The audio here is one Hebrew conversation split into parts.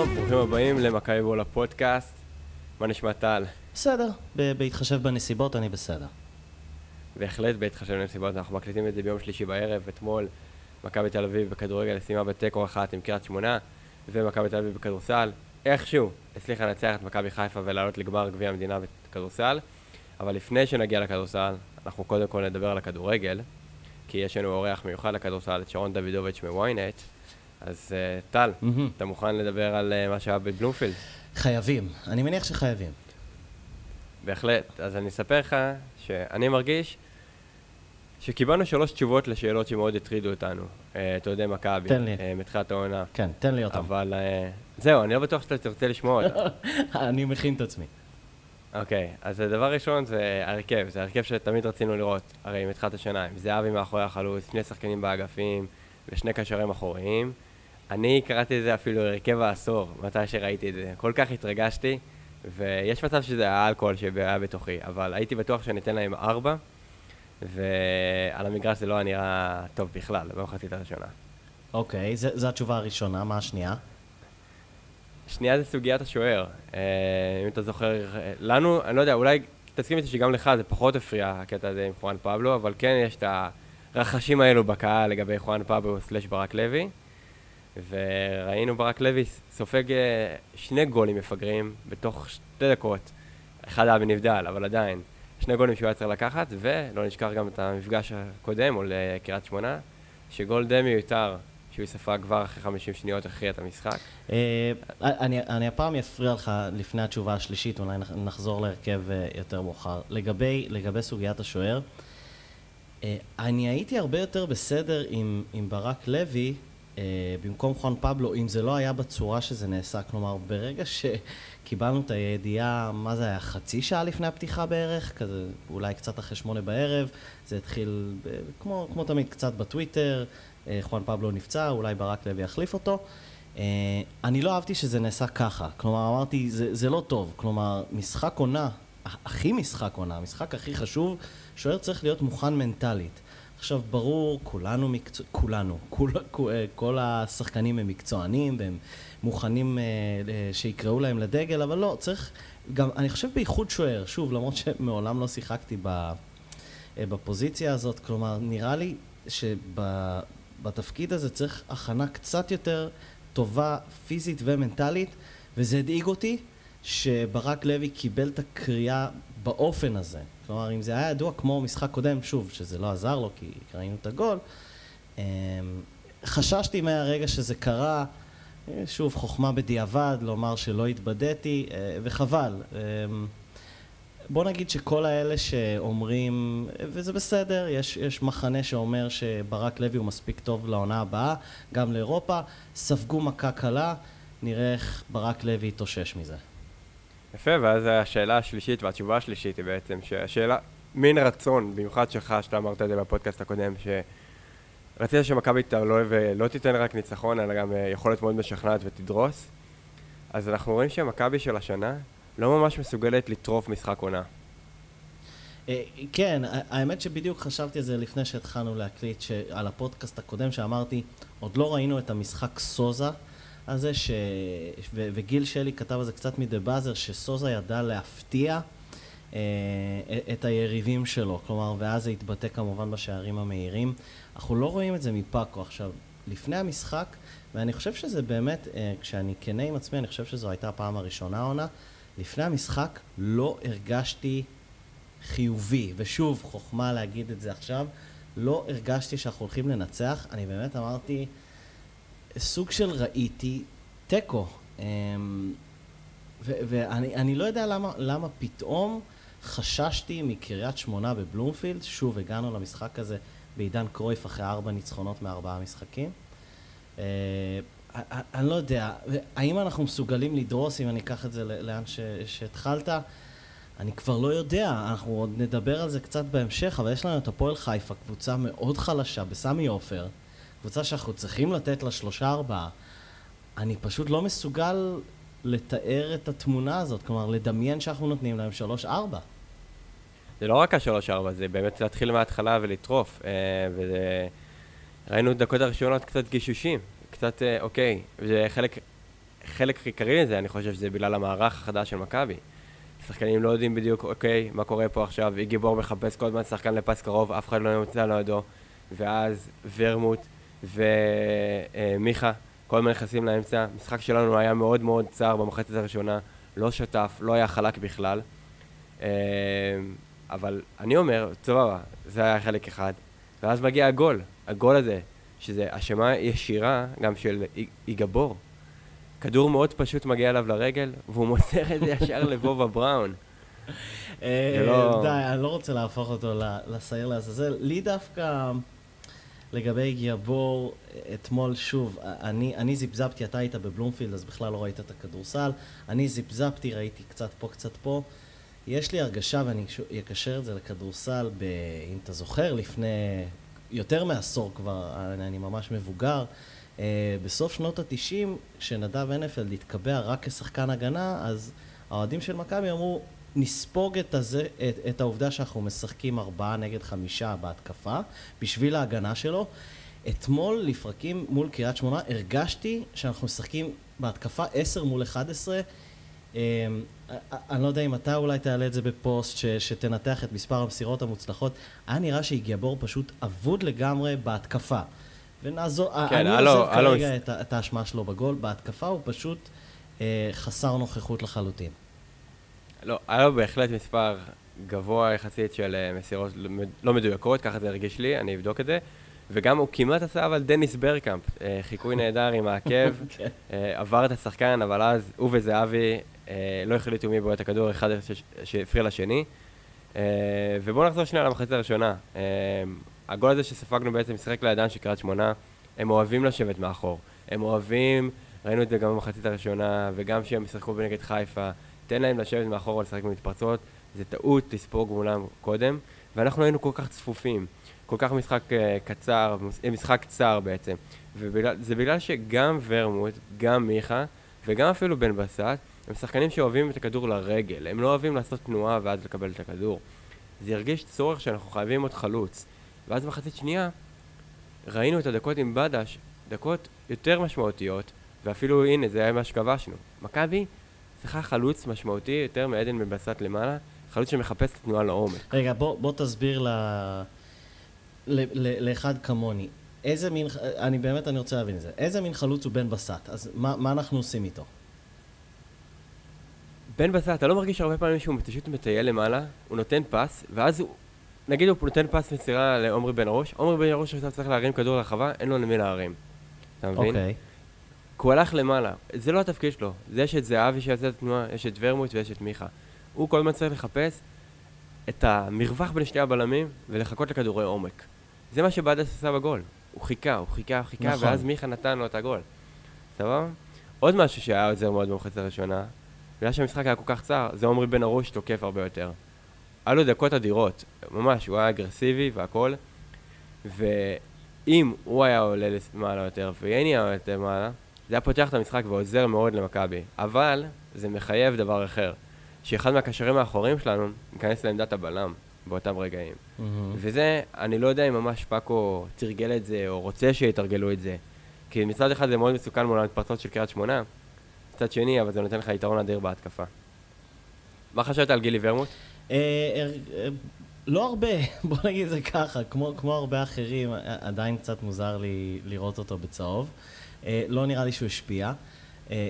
שלום, ברוכים הבאים למכבי בול הפודקאסט. מה נשמע טל? בסדר, ב- בהתחשב בנסיבות אני בסדר. בהחלט בהתחשב בנסיבות, אנחנו מקליטים את זה ביום שלישי בערב, אתמול מכבי תל אביב בכדורגל סיימה בתיקו אחת עם קריית שמונה, ומכבי תל אביב בכדורסל, איכשהו הצליחה לנצח את מכבי חיפה ולעלות לגמר גביע המדינה בכדורסל, אבל לפני שנגיע לכדורסל, אנחנו קודם כל נדבר על הכדורגל, כי יש לנו אורח מיוחד לכדורסל, את שרון דוידוביץ' מוויינט, אז uh, טל, מהמם. אתה מוכן לדבר על uh, מה שהיה בבלומפילד? חייבים, אני מניח שחייבים. בהחלט. אז אני אספר לך שאני מרגיש שקיבלנו שלוש תשובות לשאלות שמאוד הטרידו אותנו, אה, את אוהדי מכבי, תן לי. אה, מתחילת העונה. כן, תן לי אותם. אבל אה, זהו, אני לא בטוח שאתה תרצה לשמוע אותם. אני מכין את עצמי. אוקיי, אז הדבר הראשון זה ההרכב, זה ההרכב שתמיד רצינו לראות, הרי מתחילת השנה, עם זהבי מאחורי החלוץ, שני שחקנים באגפים ושני קשרים אחוריים. אני קראתי לזה אפילו הרכב העשור, מתי שראיתי את זה. כל כך התרגשתי, ויש מצב שזה האלכוהול שהיה בתוכי, אבל הייתי בטוח שאני אתן להם ארבע, ועל המגרש זה לא היה נראה טוב בכלל, במחצית הראשונה. אוקיי, זה- זו התשובה הראשונה, מה השנייה? שנייה זה סוגיית השוער. אה, אם אתה זוכר, לנו, אני לא יודע, אולי תסכים איתי שגם לך זה פחות הפריע הקטע הזה עם חואן פבלו, אבל כן יש את הרחשים האלו בקהל לגבי חואן פבלו סלש ברק לוי. וראינו ברק לוי סופג אה, שני גולים מפגרים בתוך שתי דקות. אחד היה בנבדל, אבל עדיין. שני גולים שהוא היה צריך לקחת, ולא נשכח גם את המפגש הקודם מול אה, קריית שמונה, שגול די מיותר, שהוא ספג כבר אחרי 50 שניות הכריע את המשחק. אה, אני, הפעם אפריע לך לפני התשובה השלישית, אולי נח- נחזור להרכב אה, יותר מאוחר. לגבי, סוגיית השוער, אני הייתי הרבה יותר בסדר עם, ברק לוי במקום חואן פבלו, אם זה לא היה בצורה שזה נעשה. כלומר, ברגע שקיבלנו את הידיעה, מה זה היה, חצי שעה לפני הפתיחה בערך, כזה אולי קצת אחרי שמונה בערב, זה התחיל ב, כמו, כמו תמיד קצת בטוויטר, אה, חואן פבלו נפצע, אולי ברק לוי יחליף אותו. אה, אני לא אהבתי שזה נעשה ככה. כלומר, אמרתי, זה, זה לא טוב. כלומר, משחק עונה, הכי משחק עונה, המשחק הכי חשוב, שוער צריך להיות מוכן מנטלית. עכשיו, ברור, כולנו מקצוע... כולנו, כול, כל, כל השחקנים הם מקצוענים והם מוכנים אה, אה, שיקראו להם לדגל, אבל לא, צריך... גם, אני חושב בייחוד שוער, שוב, למרות שמעולם לא שיחקתי אה, בפוזיציה הזאת, כלומר, נראה לי שבתפקיד הזה צריך הכנה קצת יותר טובה פיזית ומנטלית, וזה הדאיג אותי שברק לוי קיבל את הקריאה באופן הזה. כלומר, אם זה היה ידוע כמו משחק קודם, שוב, שזה לא עזר לו כי ראינו את הגול, אמ, חששתי מהרגע שזה קרה, אה, שוב, חוכמה בדיעבד, לומר שלא התבדיתי, אה, וחבל. אמ, בוא נגיד שכל האלה שאומרים, וזה בסדר, יש, יש מחנה שאומר שברק לוי הוא מספיק טוב לעונה הבאה, גם לאירופה, ספגו מכה קלה, נראה איך ברק לוי יתאושש מזה. יפה, ואז השאלה השלישית והתשובה השלישית היא בעצם שהשאלה, מין רצון, במיוחד שלך, שאתה אמרת את זה בפודקאסט הקודם, שרצית שמכבי תעלה ולא תיתן רק ניצחון, אלא גם אה, יכולת מאוד משכנעת ותדרוס. אז אנחנו רואים שמכבי של השנה לא ממש מסוגלת לטרוף משחק עונה. אה, כן, האמת שבדיוק חשבתי על זה לפני שהתחלנו להקליט, על הפודקאסט הקודם שאמרתי, עוד לא ראינו את המשחק סוזה הזה, ש... ו- וגיל שלי כתב על זה קצת מדה באזר, שסוזה ידע להפתיע אה, את היריבים שלו, כלומר, ואז זה התבטא כמובן בשערים המהירים. אנחנו לא רואים את זה מפאקו. עכשיו, לפני המשחק, ואני חושב שזה באמת, אה, כשאני כנה עם עצמי, אני חושב שזו הייתה הפעם הראשונה העונה, לפני המשחק לא הרגשתי חיובי, ושוב, חוכמה להגיד את זה עכשיו, לא הרגשתי שאנחנו הולכים לנצח, אני באמת אמרתי, סוג של ראיתי תיקו. אמ, ואני אני לא יודע למה, למה פתאום חששתי מקריית שמונה בבלומפילד, שוב הגענו למשחק הזה בעידן קרויף אחרי ארבע ניצחונות מארבעה משחקים. אה, אני- לא יודע, האם אנחנו מסוגלים לדרוס, אם אני אקח את זה לאן שהתחלת? אני כבר לא יודע, אנחנו עוד נדבר על זה קצת בהמשך, אבל יש לנו את הפועל חיפה, קבוצה מאוד חלשה, בסמי עופר, קבוצה שאנחנו צריכים לתת לה שלושה ארבעה. אני פשוט לא מסוגל לתאר את התמונה הזאת, כלומר, לדמיין שאנחנו נותנים להם שלוש ארבע. זה לא רק השלוש-ארבע, זה באמת להתחיל מההתחלה ולטרוף. אה, וראינו דקות הראשונות קצת גישושים, קצת, אה, אוקיי, זה חלק חלק עיקרי לזה, אני חושב שזה בגלל המערך החדש של מכבי. שחקנים לא יודעים בדיוק, אוקיי, מה קורה פה עכשיו, איגי בור מחפש כל הזמן שחקן לפס קרוב, אף אחד לא נמצא לידו, ואז ורמוט ומיכה, כל הזמן נכנסים לאמצע. המשחק שלנו היה מאוד מאוד צר במחצית הראשונה, לא שטף, לא היה חלק בכלל. אה, אבל אני אומר, סבבה, זה היה חלק אחד. ואז מגיע הגול, הגול הזה, שזה אשמה ישירה גם של איגבור. כדור מאוד פשוט מגיע אליו לרגל, והוא מוסר את זה ישר לבובה בראון. אה, לא- די, אני לא רוצה להפוך אותו לשעיר לעזאזל. לי דווקא, לגבי גיבור, אתמול שוב, אני, אני זיפזפתי, אתה היית בבלומפילד, אז בכלל לא ראית את הכדורסל. אני זיפזפתי, ראיתי קצת פה, קצת פה. יש לי הרגשה, ואני אקשר את זה לכדורסל, ב, אם אתה זוכר, לפני יותר מעשור כבר, אני, אני ממש מבוגר. Uh, בסוף שנות התשעים, כשנדב הנפלד התקבע רק כשחקן הגנה, אז האוהדים של מכבי אמרו, נספוג את, הזה, את, את העובדה שאנחנו משחקים ארבעה נגד חמישה בהתקפה, בשביל ההגנה שלו. אתמול, לפרקים מול קריית שמונה, הרגשתי שאנחנו משחקים בהתקפה עשר מול אחד עשרה. אמ, אני לא יודע אם אתה אולי תעלה את זה בפוסט, ש, שתנתח את מספר המסירות המוצלחות. היה נראה שהגיבור פשוט אבוד לגמרי בהתקפה. ונעזוב, כן, אני עוזב כרגע את, את האשמה שלו בגול, בהתקפה הוא פשוט אה, חסר נוכחות לחלוטין. לא, היה לו בהחלט מספר גבוה יחסית של אה, מסירות לא מדויקות, ככה זה הרגיש לי, אני אבדוק את זה. וגם הוא כמעט עשה א לה דניס ברגקאמפ, אה, חיקוי נהדר עם העקב, כן. אה, עבר את השחקן, אבל אז הוא וזהבי לא החליטו מי בועט הכדור, אחד שהפריע לשני. ובואו נחזור שנייה למחצית הראשונה. הגול הזה שספגנו בעצם משחק לידיים של קריית שמונה, הם אוהבים לשבת מאחור. הם אוהבים, ראינו את זה גם במחצית הראשונה, וגם כשהם ישחקו בנגד חיפה, תן להם לשבת מאחור ולשחק במתפרצות, זה טעות לספוג מולם קודם, ואנחנו היינו כל כך צפופים, כל כך משחק uh, קצר, משחק קצר בעצם, וזה בגלל שגם ורמוט, גם מיכה, וגם אפילו בן בסט, הם שחקנים שאוהבים את הכדור לרגל, הם לא אוהבים לעשות תנועה ואז לקבל את הכדור. זה הרגיש צורך שאנחנו חייבים עוד חלוץ. ואז במחצית שנייה ראינו את הדקות עם בדש, דקות יותר משמעותיות, ואפילו הנה, זה היה מה שכבשנו. מכבי צריכה חלוץ משמעותי יותר מעדן בן בסט למעלה, חלוץ שמחפש את התנועה לעומק. רגע, בוא, בוא תסביר ל... ל... ל... לאחד כמוני. איזה מין, אני באמת, אני רוצה להבין את זה. איזה מין חלוץ הוא בן בסט? אז מה, מה אנחנו עושים איתו? בן בסט, אתה לא מרגיש הרבה פעמים שהוא פשוט מטייל למעלה, הוא נותן פס, ואז הוא, נגיד הוא נותן פס מסירה לעומרי בן ארוש, עומרי בן ארוש עכשיו צריך להרים כדור לרחבה, אין לו למי להרים. אתה מבין? אוקיי. כי הוא הלך למעלה, זה לא התפקיד שלו. זה יש את זהבי שיעשה את התנועה, יש את ורמוט ויש את מיכה. הוא כל הזמן צריך לחפש את המרווח בין שני הבלמים ולחכות לכדורי עומק. זה מה שבאדס עשה בגול. הוא חיכה, הוא חיכה, הוא חיכה, נכון. ואז מיכה נתן לו את הגול. סבבה? עוד משהו שהיה עוזר מאוד במחצת הראשונה, בגלל שהמשחק היה כל כך צר, זה עומרי בן ארוש תוקף הרבה יותר. היה לו דקות אדירות, ממש, הוא היה אגרסיבי והכל, ואם הוא היה עולה למעלה יותר, ויני היה עולה יותר למעלה, זה היה פותח את המשחק ועוזר מאוד למכבי. אבל זה מחייב דבר אחר, שאחד מהקשרים האחוריים שלנו ייכנס לעמדת הבלם באותם רגעים. Mm-hmm. וזה, אני לא יודע אם ממש פאקו תרגל את זה, או רוצה שיתרגלו את זה. כי מצד אחד זה מאוד מסוכן מול המתפרצות של קריית שמונה, מצד שני, אבל זה נותן לך יתרון אדיר בהתקפה. מה חשבת על גילי ורמוט? אה, אה, לא הרבה, בוא נגיד את זה ככה, כמו, כמו הרבה אחרים, עדיין קצת מוזר לי לראות אותו בצהוב. אה, לא נראה לי שהוא השפיע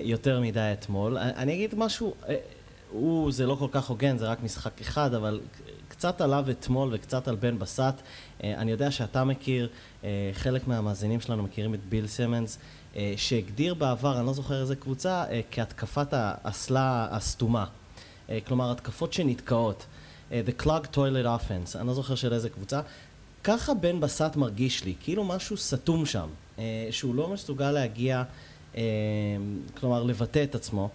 יותר מדי אתמול. אני אגיד משהו, הוא, זה לא כל כך הוגן, זה רק משחק אחד, אבל קצת עליו אתמול וקצת על בן בסט. אני יודע שאתה מכיר, חלק מהמאזינים שלנו מכירים את ביל סמנס, שהגדיר בעבר, אני לא זוכר איזה קבוצה, כהתקפת האסלה הסתומה. כלומר, התקפות שנתקעות. The Clog Toilet Offense, אני לא זוכר של איזה קבוצה. ככה בן בסט מרגיש לי, כאילו משהו סתום שם, uh, שהוא לא מסוגל להגיע, uh, כלומר לבטא את עצמו.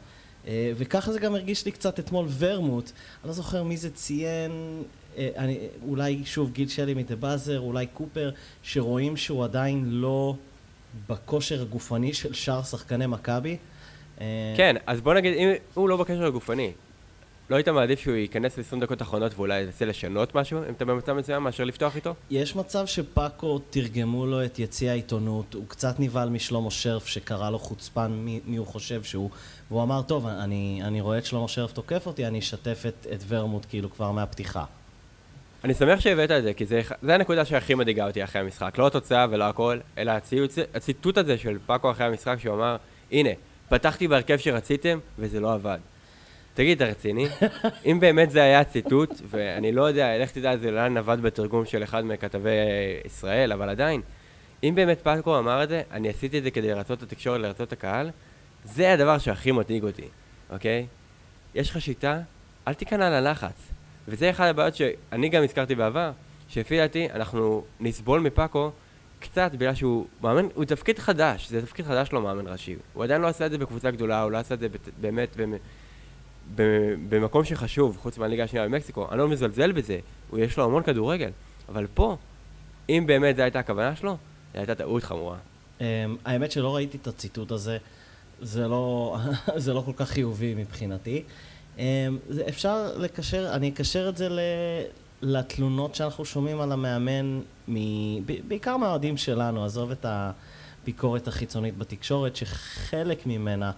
Uh, וככה זה גם הרגיש לי קצת אתמול ורמוט, אני לא זוכר מי זה ציין, אני, אולי שוב גיל שלי מדה באזר, אולי קופר, שרואים שהוא עדיין לא בכושר הגופני של שאר שחקני מכבי. כן, אז בוא נגיד, אם הוא לא בכושר הגופני, לא היית מעדיף שהוא ייכנס ל-20 דקות אחרונות ואולי ינסה לשנות משהו, אם אתה במצב מסוים, מאשר לפתוח איתו? יש מצב שפאקו תרגמו לו את יציע העיתונות, הוא קצת נבהל משלמה שרף שקרא לו חוצפן מי, מי הוא חושב שהוא, והוא אמר, טוב, אני, אני רואה את שלמה שרף תוקף אותי, אני אשתף את, את ורמוט כאילו כבר מהפתיחה. אני שמח שהבאת את זה, כי זה, זה הנקודה שהכי מדאיגה אותי אחרי המשחק. לא התוצאה ולא הכל, אלא הציוץ, הציטוט הזה של פאקו אחרי המשחק, שהוא אמר, הנה, פתחתי בהרכב שרציתם, וזה לא עבד. תגיד, אתה רציני? אם באמת זה היה ציטוט, ואני לא יודע, לך תדע, זה לאן עבד בתרגום של אחד מכתבי ישראל, אבל עדיין, אם באמת פאקו אמר את זה, אני עשיתי את זה כדי לרצות את התקשורת, לרצות את הקהל, זה הדבר שהכי מדאיג אותי, אוקיי? יש לך שיטה, אל תיכנע ללחץ. וזה אחד הבעיות שאני גם הזכרתי בעבר, שלפי דעתי אנחנו נסבול מפאקו קצת בגלל שהוא מאמן, הוא תפקיד חדש, זה תפקיד חדש לו מאמן ראשי. הוא עדיין לא עשה את זה בקבוצה גדולה, הוא לא עשה את זה באמת במקום שחשוב, חוץ מהליגה השנייה במקסיקו. אני לא מזלזל בזה, הוא יש לו המון כדורגל. אבל פה, אם באמת זו הייתה הכוונה שלו, זו הייתה טעות חמורה. Um, האמת שלא ראיתי את הציטוט הזה, זה לא, זה לא כל כך חיובי מבחינתי. Um, אפשר לקשר, אני אקשר את זה ל, לתלונות שאנחנו שומעים על המאמן, מ, בעיקר מהאוהדים שלנו, עזוב את הביקורת החיצונית בתקשורת, שחלק ממנה,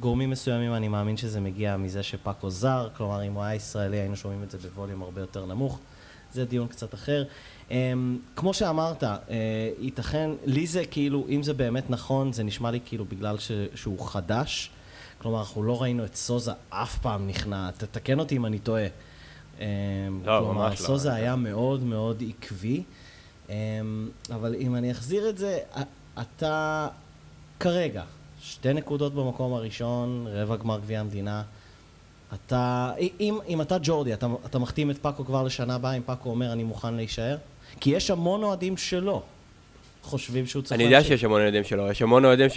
גורמים מסוימים, אני מאמין שזה מגיע מזה שפאקו זר, כלומר אם הוא היה ישראלי היינו שומעים את זה בווליום הרבה יותר נמוך, זה דיון קצת אחר. Um, כמו שאמרת, uh, ייתכן, לי זה כאילו, אם זה באמת נכון, זה נשמע לי כאילו בגלל ש, שהוא חדש. כלומר, אנחנו לא ראינו את סוזה אף פעם נכנע, תתקן אותי אם אני טועה. Um, לא, כלומר, לא. סוזה היה מאוד מאוד עקבי. Um, אבל אם אני אחזיר את זה, אתה כרגע, שתי נקודות במקום הראשון, רבע גמר גביע המדינה. אתה, אם, אם אתה ג'ורדי, אתה, אתה מחתים את פאקו כבר לשנה הבאה, אם פאקו אומר אני מוכן להישאר? כי יש המון אוהדים שלא חושבים שהוא צריך. אני יודע שיש המון אוהדים שלו, יש המון אוהדים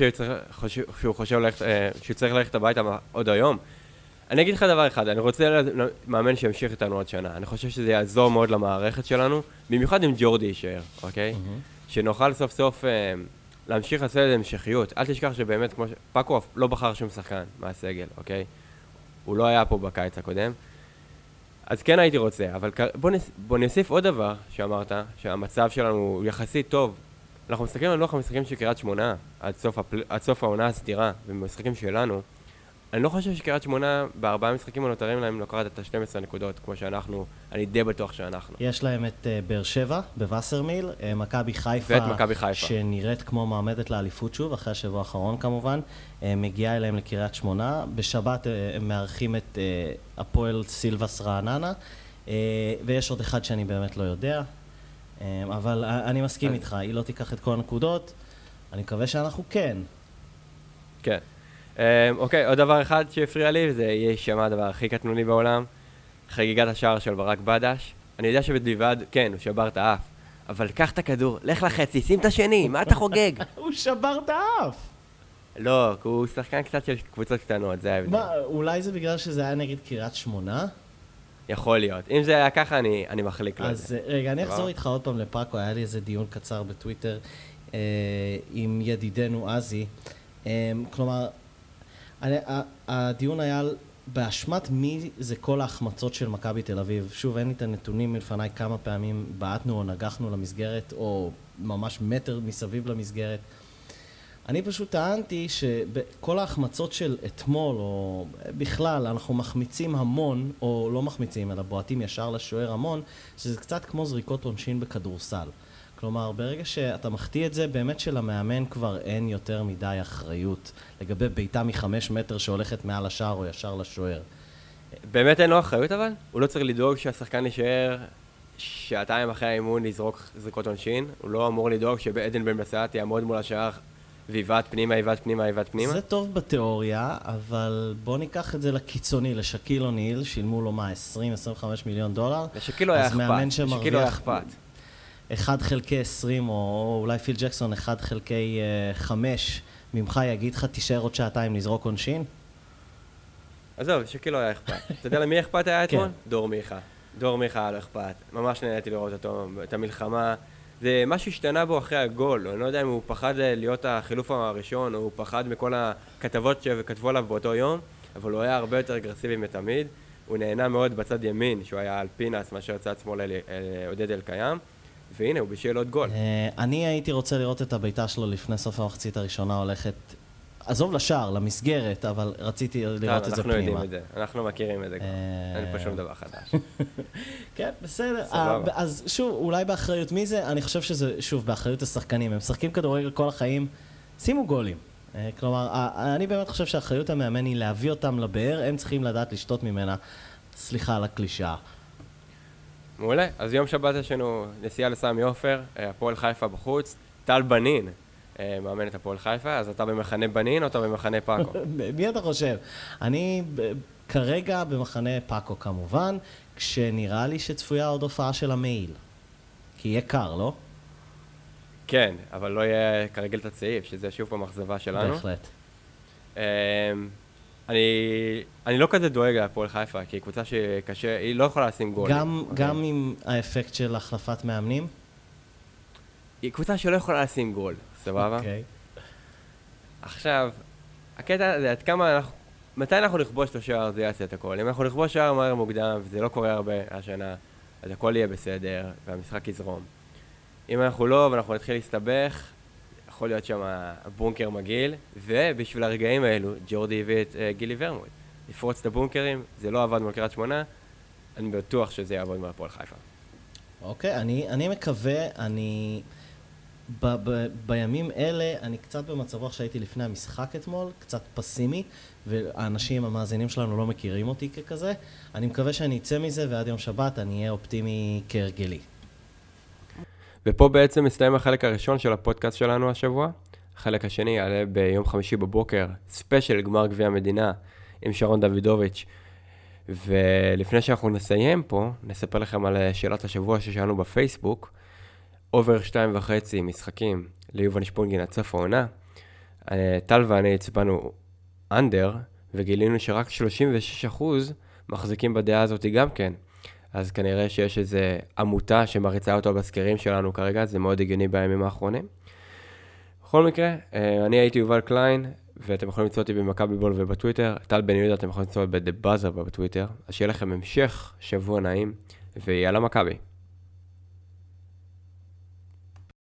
שהוא חושב ללכת, אה, שהוא צריך ללכת הביתה עוד היום. אני אגיד לך דבר אחד, אני רוצה מאמן שימשיך איתנו עוד שנה. אני חושב שזה יעזור מאוד למערכת שלנו, במיוחד אם ג'ורדי יישאר, אוקיי? Mm-hmm. שנוכל סוף סוף אה, להמשיך לעשות את המשכיות. אל תשכח שבאמת, כמו ש... פאקו לא בחר שום שחקן מהסגל, אוקיי? הוא לא היה פה בקיץ הקודם. אז כן הייתי רוצה, אבל בוא, נס... בוא נוסיף עוד דבר שאמרת, שהמצב שלנו הוא יחסית טוב. אנחנו מסתכלים על לוח המשחקים של קריית שמונה עד סוף, הפל... עד סוף העונה הסדירה, ובמשחקים שלנו. אני לא חושב שקריית שמונה בארבעה משחקים הנותרים להם לוקחת את ה-12 נקודות, כמו שאנחנו, אני די בטוח שאנחנו. יש להם את uh, באר שבע בווסרמיל, uh, מכבי חיפה, ואת מכבי חיפה, שנראית כמו מעמדת לאליפות שוב, אחרי השבוע האחרון כמובן, uh, מגיעה אליהם לקריית שמונה. בשבת uh, הם מארחים את uh, הפועל סילבס רעננה, uh, ויש עוד אחד שאני באמת לא יודע, uh, אבל uh, אני מסכים איתך, היא לא תיקח את כל הנקודות, אני מקווה שאנחנו כן. כן. אמ, אוקיי, עוד דבר אחד שהפריע לי, זה יהיה שמע הדבר הכי קטנוני בעולם, חגיגת השער של ברק בדש. אני יודע שבדיבד, כן, הוא שבר את האף, אבל קח את הכדור, לך לחצי, שים את השני, מה אתה חוגג? הוא שבר את האף! לא, הוא שחקן קצת של קבוצות קטנות, זה ההבדל. מה, אולי זה בגלל שזה היה נגד קריית שמונה? יכול להיות. אם זה היה ככה, אני, אני מחליק לו את זה. אז רגע, אני אחזור איתך עוד פעם לפאקו, היה לי איזה דיון קצר בטוויטר אה, עם ידידנו עזי. אה, כלומר, הדיון היה על באשמת מי זה כל ההחמצות של מכבי תל אביב. שוב, אין לי את הנתונים מלפניי כמה פעמים בעטנו או נגחנו למסגרת, או ממש מטר מסביב למסגרת. אני פשוט טענתי שכל ההחמצות של אתמול, או בכלל, אנחנו מחמיצים המון, או לא מחמיצים, אלא בועטים ישר לשוער המון, שזה קצת כמו זריקות עונשין בכדורסל. כלומר, ברגע שאתה מחטיא את זה, באמת שלמאמן כבר אין יותר מדי אחריות לגבי בעיטה מחמש מטר שהולכת מעל השער או ישר לשוער. באמת אין לו אחריות אבל? הוא לא צריך לדאוג שהשחקן יישאר שעתיים אחרי האימון לזרוק זריקות עונשין? הוא לא אמור לדאוג שעדן בן בסט יעמוד מול השער ויבעט פנימה, יבעט פנימה, יבעט פנימה? זה טוב בתיאוריה, אבל בוא ניקח את זה לקיצוני, לשקיל אוניל, שילמו לו מה, 20-25 מיליון דולר? לשקיל לא היה אכפת, לשקיל לא היה אכפת. 1 חלקי 20, או אולי פיל ג'קסון 1 חלקי 5 אה, ממך יגיד לך, תישאר עוד שעתיים לזרוק עונשין? עזוב, שכאילו היה אכפת. אתה יודע למי אכפת היה אתמול? כן. דור מיכה. דור מיכה היה לו אכפת. ממש נהניתי לראות אותו, את המלחמה. זה משהו השתנה בו אחרי הגול, אני לא יודע אם הוא פחד להיות החילוף הראשון, או הוא פחד מכל הכתבות שכתבו עליו באותו יום, אבל הוא היה הרבה יותר אגרסיבי מתמיד, הוא נהנה מאוד בצד ימין, שהוא היה על פינס, מאשר צד שמאל אל- אל- עודד אלקיים, והנה, הוא בישל עוד גול. אה, אני הייתי רוצה לראות את הבעיטה שלו לפני סוף המחצית הראשונה הולכת, עזוב לשער, למסגרת, אבל רציתי לראות את זה אנחנו פנימה. יודעים את זה, אנחנו מכירים את זה כבר. אה, אין פה שום דבר חדש. כן, בסדר. אה, אז שוב, אולי באחריות מי זה? אני חושב שזה, שוב, באחריות השחקנים. הם משחקים כדורגל כל החיים, שימו גולים. כלומר, אני באמת חושב שאחריות המאמן היא להביא אותם לבאר, הם צריכים לדעת לשתות ממנה. סליחה על הקלישאה. מעולה, אז יום שבת יש לנו נסיעה לסמי עופר, אה, הפועל חיפה בחוץ, טל בנין אה, מאמן את הפועל חיפה, אז אתה במחנה בנין או אתה במחנה פאקו? מי אתה חושב? אני כרגע במחנה פאקו כמובן, כשנראה לי שצפויה עוד הופעה של המעיל. כי יהיה קר, לא? כן, אבל לא יהיה כרגיל את הצעיף, שזה שוב פעם אכזבה שלנו. בהחלט. אני, אני לא כזה דואג להפועל חיפה, כי היא קבוצה שקשה, היא לא יכולה לשים גול. גם, גם עם האפקט של החלפת מאמנים? היא קבוצה שלא יכולה לשים גול, סבבה? אוקיי. עכשיו, הקטע זה עד כמה אנחנו... מתי אנחנו נכבוש את השער זה יעשה את הכל. אם אנחנו נכבוש שער מהר מוקדם, וזה לא קורה הרבה השנה, אז הכל יהיה בסדר, והמשחק יזרום. אם אנחנו לא, ואנחנו נתחיל להסתבך, יכול להיות שם בונקר מגעיל, ובשביל הרגעים האלו, ג'ורדי הביא את uh, גילי ורמוט. לפרוץ את הבונקרים, זה לא עבד מול שמונה, אני בטוח שזה יעבוד מול הפועל חיפה. אוקיי, אני, אני מקווה, אני... ב, ב, בימים אלה, אני קצת במצב רוח שהייתי לפני המשחק אתמול, קצת פסימי, והאנשים, המאזינים שלנו לא מכירים אותי ככזה. אני מקווה שאני אצא מזה, ועד יום שבת אני אהיה אופטימי כהרגלי. ופה בעצם מסתיים החלק הראשון של הפודקאסט שלנו השבוע. החלק השני יעלה ביום חמישי בבוקר, ספיישל גמר גביע המדינה עם שרון דוידוביץ'. ולפני שאנחנו נסיים פה, נספר לכם על אה, שאלת השבוע ששאלנו בפייסבוק. over שתיים וחצי משחקים ליובל שפונגין עד סוף העונה. אה, טל ואני הצבענו אנדר, וגילינו שרק 36% מחזיקים בדעה הזאת גם כן. אז כנראה שיש איזו עמותה שמריצה אותו בסקרים שלנו כרגע, זה מאוד הגיוני בימים האחרונים. בכל מקרה, אה, אני הייתי יובל קליין, ואתם יכולים למצוא אותי במכבי בול ובטוויטר. טל בן יהודה, אתם יכולים למצוא ב-The Buzzer בטוויטר. אז שיהיה לכם המשך שבוע נעים, ויאללה מכבי.